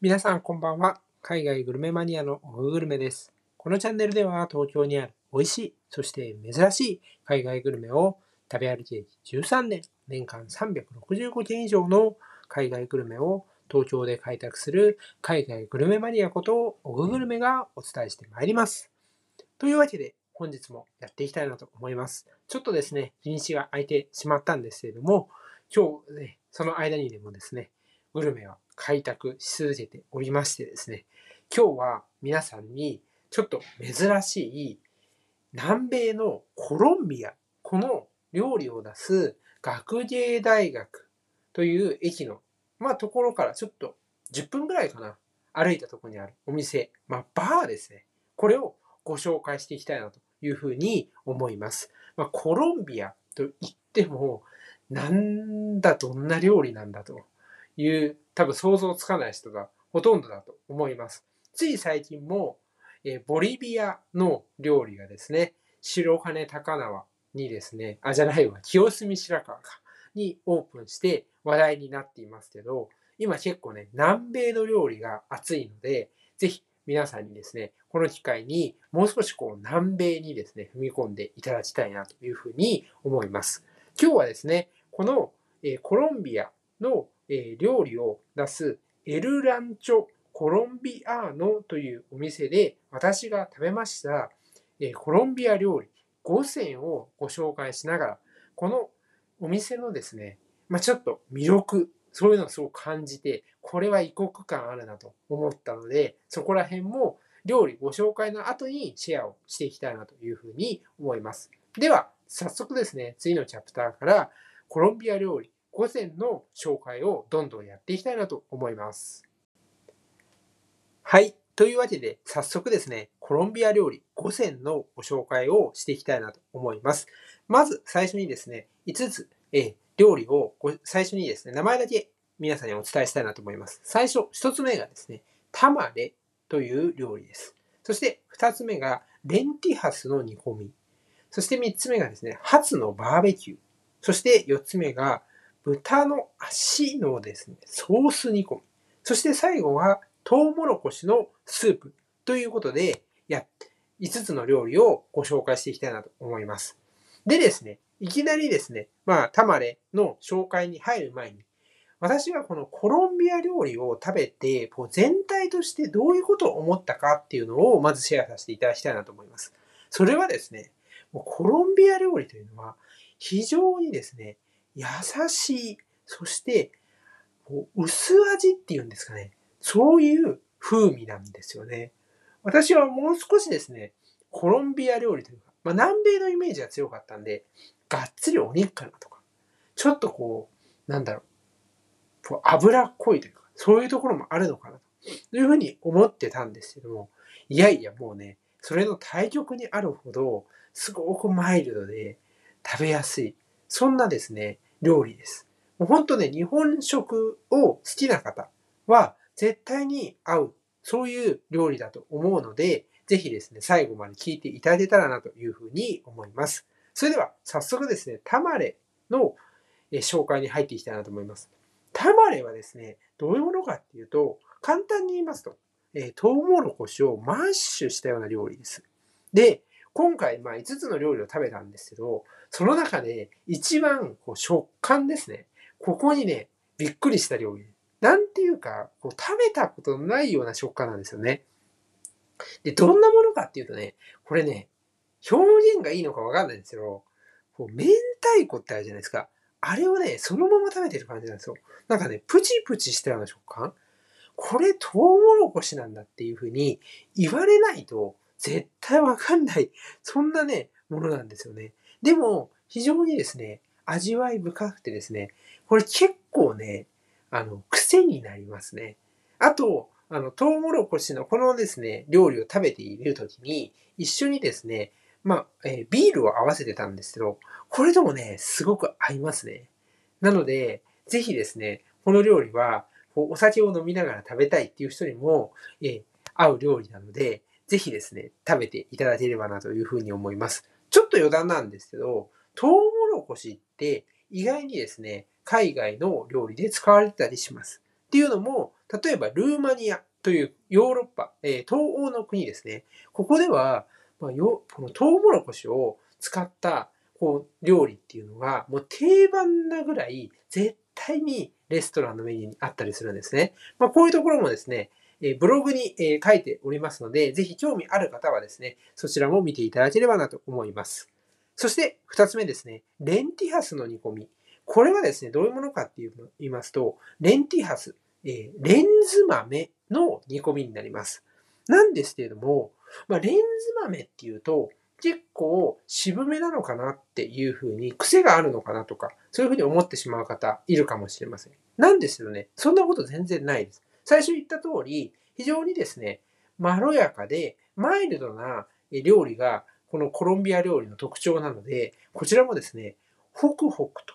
皆さんこんばんは。海外グルメマニアのオフグルメです。このチャンネルでは東京にある美味しい、そして珍しい海外グルメを食べ歩き歴13年、年間365件以上の海外グルメを東京で開拓する海外グルメマニアことオフグルメがお伝えしてまいります。というわけで本日もやっていきたいなと思います。ちょっとですね、日にちが空いてしまったんですけれども、今日ね、その間にでもですね、グルメは開拓し続けておりましてですね、今日は皆さんにちょっと珍しい南米のコロンビア、この料理を出す学芸大学という駅の、まあ、ところからちょっと10分ぐらいかな、歩いたところにあるお店、まあ、バーですね。これをご紹介していきたいなというふうに思います。まあ、コロンビアと言っても、なんだ、どんな料理なんだという、多分想像つかない人がほとんどだと思います。つい最近も、えーボリビアの料理がですね、白金高輪にですね、あ、じゃないわ、清澄白河か、にオープンして話題になっていますけど、今結構ね、南米の料理が熱いので、ぜひ皆さんにですね、この機会にもう少しこう南米にですね、踏み込んでいただきたいなというふうに思います。今日はですね、この、えーコロンビアの、えー料理を出すエルランチョコロンビアーノというお店で私が食べました、えーコロンビア料理5選をご紹介しながら、このお店のですね、まあ、ちょっと魅力、そういうのをすごく感じて、これは異国感あるなと思ったので、そこら辺も料理ご紹介の後にシェアをしていきたいなというふうに思います。では、早速ですね、次のチャプターからコロンビア料理5選の紹介をどんどんやっていきたいなと思います。はい。というわけで、早速ですね、コロンビア料理5選のご紹介をしていきたいなと思います。まず最初にですね、5つ、え料理をご最初にですね、名前だけ皆さんにお伝えしたいなと思います。最初、1つ目がですね、タマレという料理です。そして2つ目がレンティハスの煮込み。そして3つ目がですね、ハツのバーベキュー。そして4つ目が豚の足のですね、ソース煮込み。そして最後はトウモロコシのスープということで、や、5つの料理をご紹介していきたいなと思います。でですね、いきなりですね、まあ、タマレの紹介に入る前に、私がこのコロンビア料理を食べて、こう全体としてどういうことを思ったかっていうのをまずシェアさせていただきたいなと思います。それはですね、もうコロンビア料理というのは非常にですね、優しい、そして薄味っていうんですかね、そういう風味なんですよね。私はもう少しですね、コロンビア料理というか、まあ、南米のイメージが強かったんで、がっつりお肉かなとか、ちょっとこう、なんだろう、こう脂っこいというか、そういうところもあるのかなというふうに思ってたんですけども、いやいやもうね、それの対極にあるほど、すごくマイルドで食べやすい、そんなですね、料理です。もう本当ね、日本食を好きな方は絶対に合う、そういう料理だと思うので、ぜひですね、最後まで聞いていただけたらなというふうに思います。それでは、早速ですね、タマレの紹介に入っていきたいなと思います。タマレはですね、どういうものかっていうと、簡単に言いますと、えートウモロコシをマッシュしたような料理です。で、今回、まあ、5つの料理を食べたんですけど、その中で一番こう食感ですね。ここにね、びっくりした料理。なんていうか、こう食べたことのないような食感なんですよね。で、どんなものかっていうとね、これね、表現がいいのかわかんないんですけど、こう明太子ってあるじゃないですか。あれをね、そのまま食べてる感じなんですよ。なんかね、プチプチしたような食感これトウモロコシなんだっていうふうに言われないと絶対わかんない。そんなね、ものなんですよね。でも、非常にですね、味わい深くてですね、これ結構ね、あの、癖になりますね。あと、あの、トウモロコシのこのですね、料理を食べているときに、一緒にですね、まあ、えービールを合わせてたんですけど、これともね、すごく合いますね。なので、ぜひですね、この料理は、こうお酒を飲みながら食べたいっていう人にも、えー合う料理なので、ぜひですね、食べていただければなというふうに思います。ちょっと余談なんですけど、トウモロコシって意外にですね、海外の料理で使われてたりします。っていうのも、例えばルーマニアというヨーロッパ、え、東欧の国ですね。ここでは、まあ、よこのトウモロコシを使ったこう料理っていうのがもう定番なぐらい絶対にレストランのメニューにあったりするんですね。まあ、こういうところもですね、えブログに、え書いておりますので、ぜひ興味ある方はですね、そちらも見ていただければなと思います。そして二つ目ですね、レンティハスの煮込み。これはですね、どういうものかって言いますと、レンティハス、えレンズ豆の煮込みになります。なんですけれども、まあ、レンズ豆っていうと、結構渋めなのかなっていうふうに、癖があるのかなとか、そういうふうに思ってしまう方いるかもしれません。なんですよね。そんなこと全然ないです。最初言った通り、非常にですね、まろやかで、マイルドな料理が、このコロンビア料理の特徴なので、こちらもですね、ホクホクと、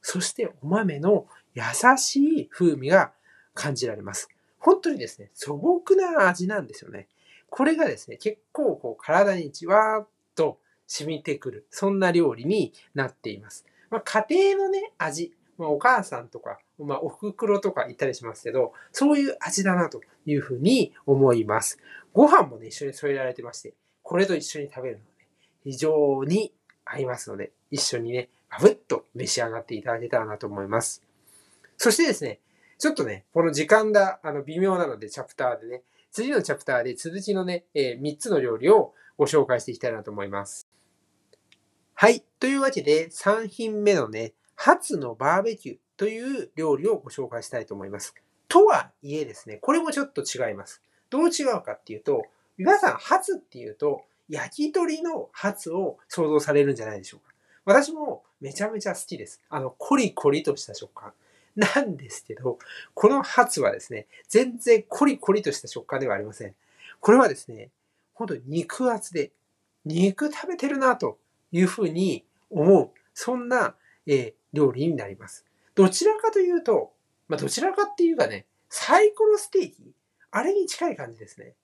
そしてお豆の優しい風味が感じられます。本当にですね、素朴な味なんですよね。これがですね、結構こう体にじわーっと染みてくる、そんな料理になっています。まあ、家庭のね、味、まあ、お母さんとか、まあ、お袋とか言ったりしますけど、そういう味だなというふうに思います。ご飯もね、一緒に添えられてまして、これと一緒に食べるので、非常に合いますので、一緒にね、ガブッと召し上がっていただけたらなと思います。そしてですね、ちょっとね、この時間があの微妙なので、チャプターでね、次のチャプターで続きのね、えー、3つの料理をご紹介していきたいなと思います。はい。というわけで、3品目のね、初のバーベキューという料理をご紹介したいと思います。とはいえですね、これもちょっと違います。どう違うかっていうと、皆さん、初っていうと、焼き鳥の初を想像されるんじゃないでしょうか。私もめちゃめちゃ好きです。あの、コリコリとした食感。なんですけど、このハツはですね、全然コリコリとした食感ではありません。これはですね、本当に肉厚で、肉食べてるなというふうに思う、そんな、えー、料理になります。どちらかというと、まあ、どちらかっていうかね、サイコロステーキ？あれに近い感じですね。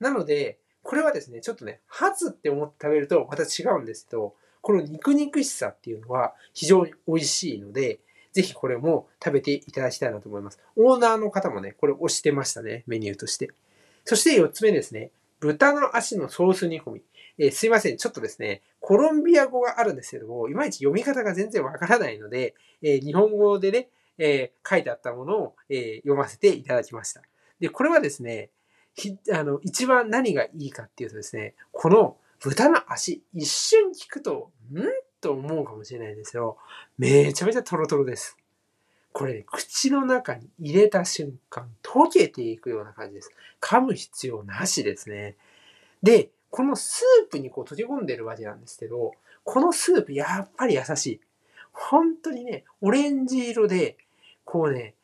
なので、これはですね、ちょっとね、ハツって思って食べるとまた違うんですけど、この肉肉しさっていうのは非常に美味しいので、ぜひこれも食べていただきたいなと思います。オーナーの方もね、これ押してましたね、メニューとして。そして4つ目ですね。豚の足のソース煮込み。えー、すいません。ちょっとですね、コロンビア語があるんですけども、いまいち読み方が全然わからないので、えー、日本語でね、えー、書いてあったものを、え読ませていただきました。で、これはですね、あの、一番何がいいかっていうとですね、この豚の足、一瞬聞くと、ん？と思うかもしれないんですよ。めちゃめちゃトロトロです。これ、ね、口の中に入れた瞬間、溶けていくような感じです。噛む必要なしですね。で、このスープにこう閉じ込んでるわけなんですけど、このスープやっぱり優しい。本当にね、オレンジ色で、こうね、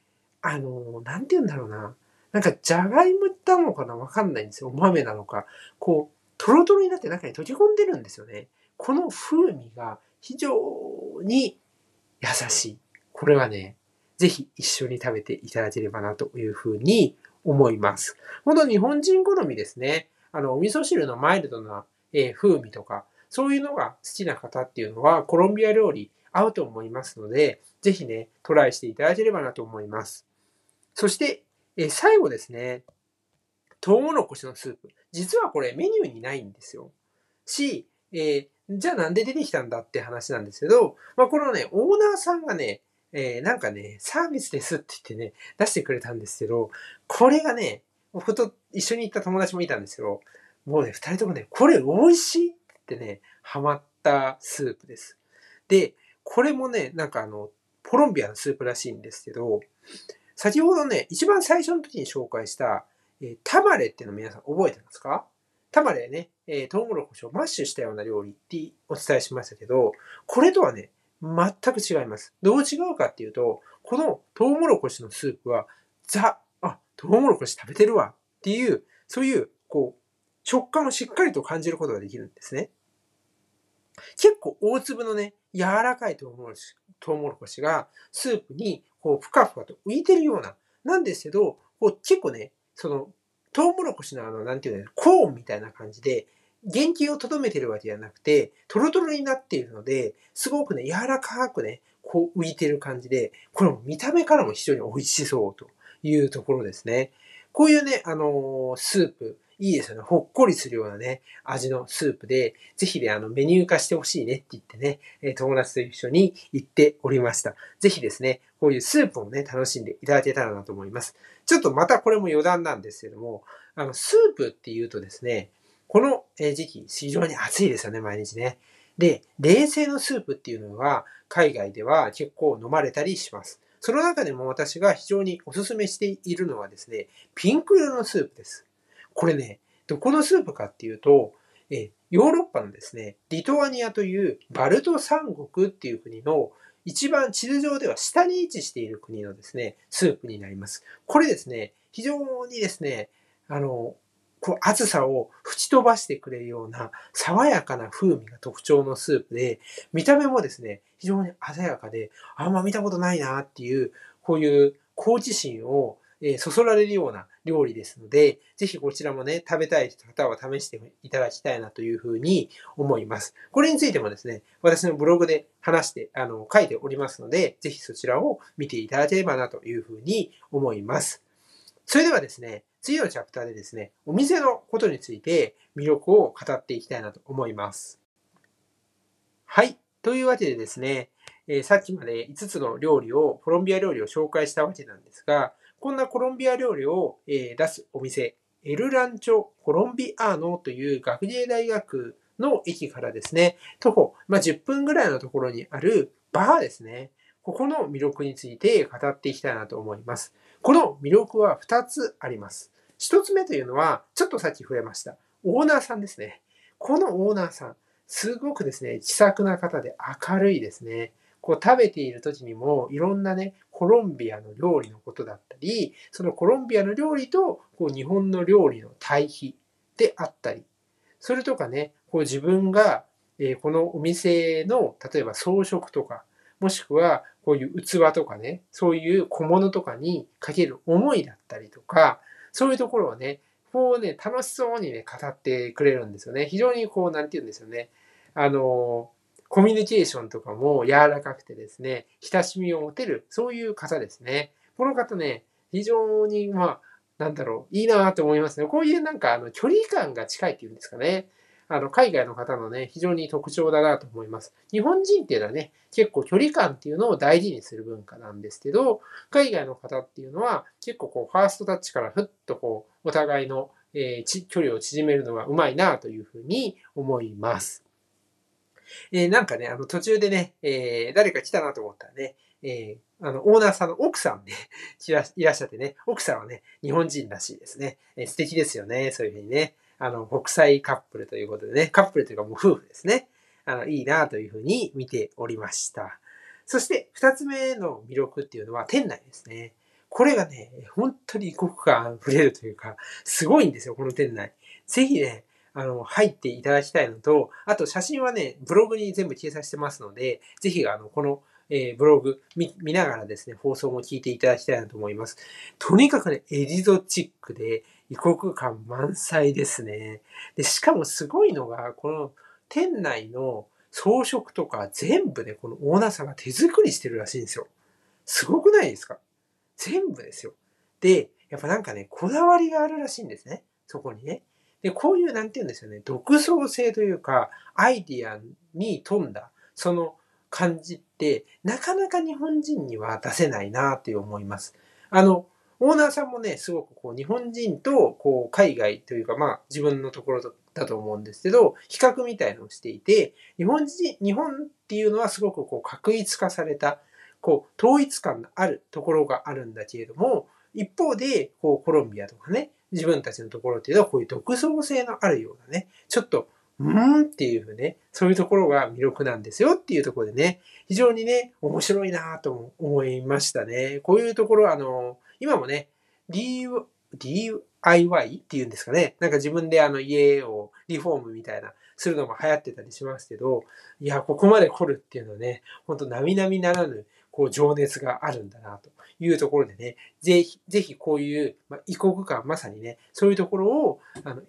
あのー、なんて言うんだろうな。なんか、じゃがいもなのかな？わかんないんですよ。お豆なのか。こう、トロトロになって中に閉じ込んでるんですよね。この風味が非常に優しい。これはね、ぜひ一緒に食べていただければなというふうに思います。ほんと日本人好みですね。あの、お味噌汁のマイルドな、え風味とか、そういうのが好きな方っていうのは、コロンビア料理合うと思いますので、ぜひね、トライしていただければなと思います。そして、え最後ですね、トウモロコシのスープ。実はこれメニューにないんですよ。し、えー、じゃあなんで出てきたんだって話なんですけど、まあ、このね、オーナーさんがね、えー、なんかね、サービスですって言ってね、出してくれたんですけど、これがね、僕と一緒に行った友達もいたんですよ。もうね、二人ともね、これ美味しいってね、ハマったスープです。で、これもね、なんかあの、コロンビアのスープらしいんですけど、先ほどね、一番最初の時に紹介した、えー、タマレっていうの皆さん覚えてますか？タマレね、えー、トウモロコシをマッシュしたような料理ってお伝えしましたけど、これとはね、全く違います。どう違うかっていうと、このトウモロコシのスープは、ザ、トウモロコシ食べてるわっていう、そういう、こう、食感をしっかりと感じることができるんですね。結構大粒のね、柔らかいトウモロコシトウモロコシがスープにこうふかふかと浮いてるような、なんですけど、こう結構ね、そのトウモロコシのあの、なんていうの、コーンみたいな感じで、原型をとどめてるわけではなくて、トロトロになっているので、すごくね、柔らかくね、こう浮いてる感じで、これも見た目からも非常に美味しそうというところですね。こういうね、あのスープ、いいですよね。ほっこりするようなね、味のスープで、ぜひね、あの、メニュー化してほしいねって言ってね、え友達と一緒に行っておりました。ぜひですね、こういうスープをね、楽しんでいただけたらなと思います。ちょっとまたこれも余談なんですけども、あの、スープって言うとですね、この時期、非常に暑いですよね、毎日ね。で、冷製のスープっていうのは、海外では結構飲まれたりします。その中でも私が非常にお勧めしているのはですね、ピンク色のスープです。これね、どこのスープかっていうと、えヨーロッパのですね、リトアニアというバルト三国っていう国の一番地図上では下に位置している国のですね、スープになります。これですね、非常にですね、あの、こう暑さを吹き飛ばしてくれるような爽やかな風味が特徴のスープで、見た目もですね、非常に鮮やかで、あんま見たことないなっていう、こういう好奇心をえそそられるような料理ですので、ぜひこちらもね、食べたい方は試していただきたいなというふうに思います。これについてもですね、私のブログで話して、あの、書いておりますので、ぜひそちらを見ていただければなというふうに思います。それではですね、次のチャプターでですね、お店のことについて魅力を語っていきたいなと思います。はい。というわけでですね、えー、さっきまで5つの料理を、コロンビア料理を紹介したわけなんですが、こんなコロンビア料理をえ出すお店、エルランチョ・コロンビアーノという学芸大学の駅からですね、徒歩、まあ、10分ぐらいのところにあるバーですね。ここの魅力について語っていきたいなと思います。この魅力は2つあります。1つ目というのは、ちょっとさっき触れました。オーナーさんですね。このオーナーさん、すごくですね、気さくな方で明るいですね。こう食べている時にもいろんなね、コロンビアの料理のことだったり、そのコロンビアの料理とこう日本の料理の対比であったり、それとかね、こう自分が、えこのお店の例えば装飾とか、もしくはこういう器とかね、そういう小物とかにかける思いだったりとか、そういうところをね、こうね、楽しそうにね、語ってくれるんですよね。非常にこう、なんて言うんですよね。あの、コミュニケーションとかも柔らかくてですね、親しみを持てる、そういう方ですね。この方ね、非常に、まあ、なんだろう、いいなと思いますね。こういうなんか、あの、距離感が近いっていうんですかね。あの、海外の方のね、非常に特徴だなと思います。日本人っていうのはね、結構距離感っていうのを大事にする文化なんですけど、海外の方っていうのは結構こう、ファーストタッチからふっとこう、お互いの、えー、距離を縮めるのがうまいなというふうに思います。えー、なんかね、あの途中でね、えー、誰か来たなと思ったらね、えー、あの、オーナーさんの奥さんね、いらっしゃってね、奥さんはね、日本人らしいですね。えー、素敵ですよね、そういうふうにね。あの、国際カップルということでね、カップルというかもう夫婦ですね。あの、いいなというふうに見ておりました。そして、二つ目の魅力っていうのは店内ですね。これがね、本当に異国感溢れるというか、すごいんですよ、この店内。ぜひね、あの、入っていただきたいのと、あと写真はね、ブログに全部掲載してますので、ぜひ、あの、この、えー、ブログ見見ながらですね、放送も聞いていただきたいなと思います。とにかくね、エリゾチックで異国感満載ですね。で、しかもすごいのが、この店内の装飾とか全部ね、このオーナーさんが手作りしてるらしいんですよ。すごくないですか？全部ですよ。で、やっぱなんかね、こだわりがあるらしいんですね。そこにね。で、こういう、なんて言うんですよね、独創性というか、アイディアに富んだ、その感じって、なかなか日本人には出せないなって思います。あの、オーナーさんもね、すごくこう、日本人と、こう、海外というか、まあ、自分のところだと思うんですけど、比較みたいのをしていて、日本人、日本っていうのはすごくこう、確一化された、こう、統一感のあるところがあるんだけれども、一方で、こう、コロンビアとかね、自分たちのところっていうのはこういう独創性のあるようなね、ちょっと、うーんっていうね、そういうところが魅力なんですよっていうところでね、非常にね、面白いなと思いましたね。こういうところ、あの、今もね、DIY っていうんですかね。なんか自分であの家をリフォームみたいな、するのも流行ってたりしますけど、いや、ここまで来るっていうのはね、ほんと並々ならぬ、こう、情熱があるんだなと。いうところでね、ぜひ、ぜひこういう、まあ、異国感、まさにね、そういうところを、あの、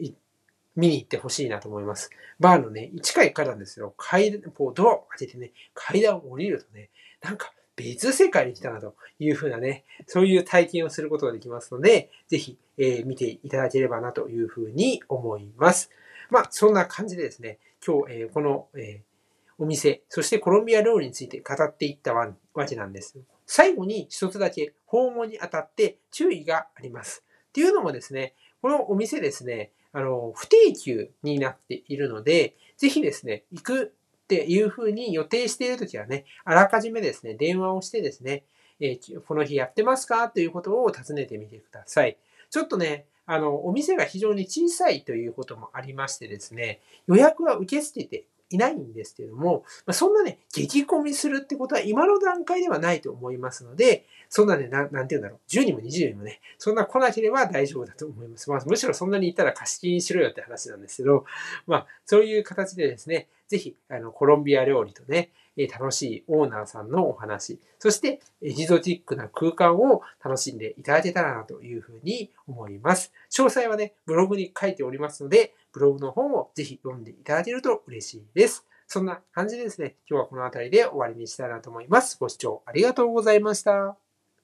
見に行ってほしいなと思います。バーのね、1階からですよ、階段、こうドアを開けてね、階段を降りるとね、なんか別世界に来たなというふうなね、そういう体験をすることができますので、ぜひ、えー、見ていただければなというふうに思います。まあ、そんな感じでですね、今日、えー、この、えー、お店、そしてコロンビア料理について語っていったわけなんです。最後に一つだけ訪問にあたって注意があります。っていうのもですね、このお店ですね、あの、不定休になっているので、ぜひですね、行くっていうふうに予定しているときはね、あらかじめですね、電話をしてですね、えー、この日やってますか？ということを尋ねてみてください。ちょっとね、あの、お店が非常に小さいということもありましてですね、予約は受け付けていないんですけども、まあ、そんなね、激込みするってことは今の段階ではないと思いますので、そんなね、ななんて言うんだろう、10人も20人もね、そんな来なければ大丈夫だと思います。まあ、むしろそんなにいたら貸し切りにしろよって話なんですけど、まあ、そういう形でですね、ぜひ、あの、コロンビア料理とね、楽しいオーナーさんのお話、そしてエキゾチックな空間を楽しんでいただけたらなというふうに思います。詳細はね、ブログに書いておりますので、ブログの方もぜひ読んでいただけると嬉しいです。そんな感じでですね、今日はこの辺りで終わりにしたいなと思います。ご視聴ありがとうございました。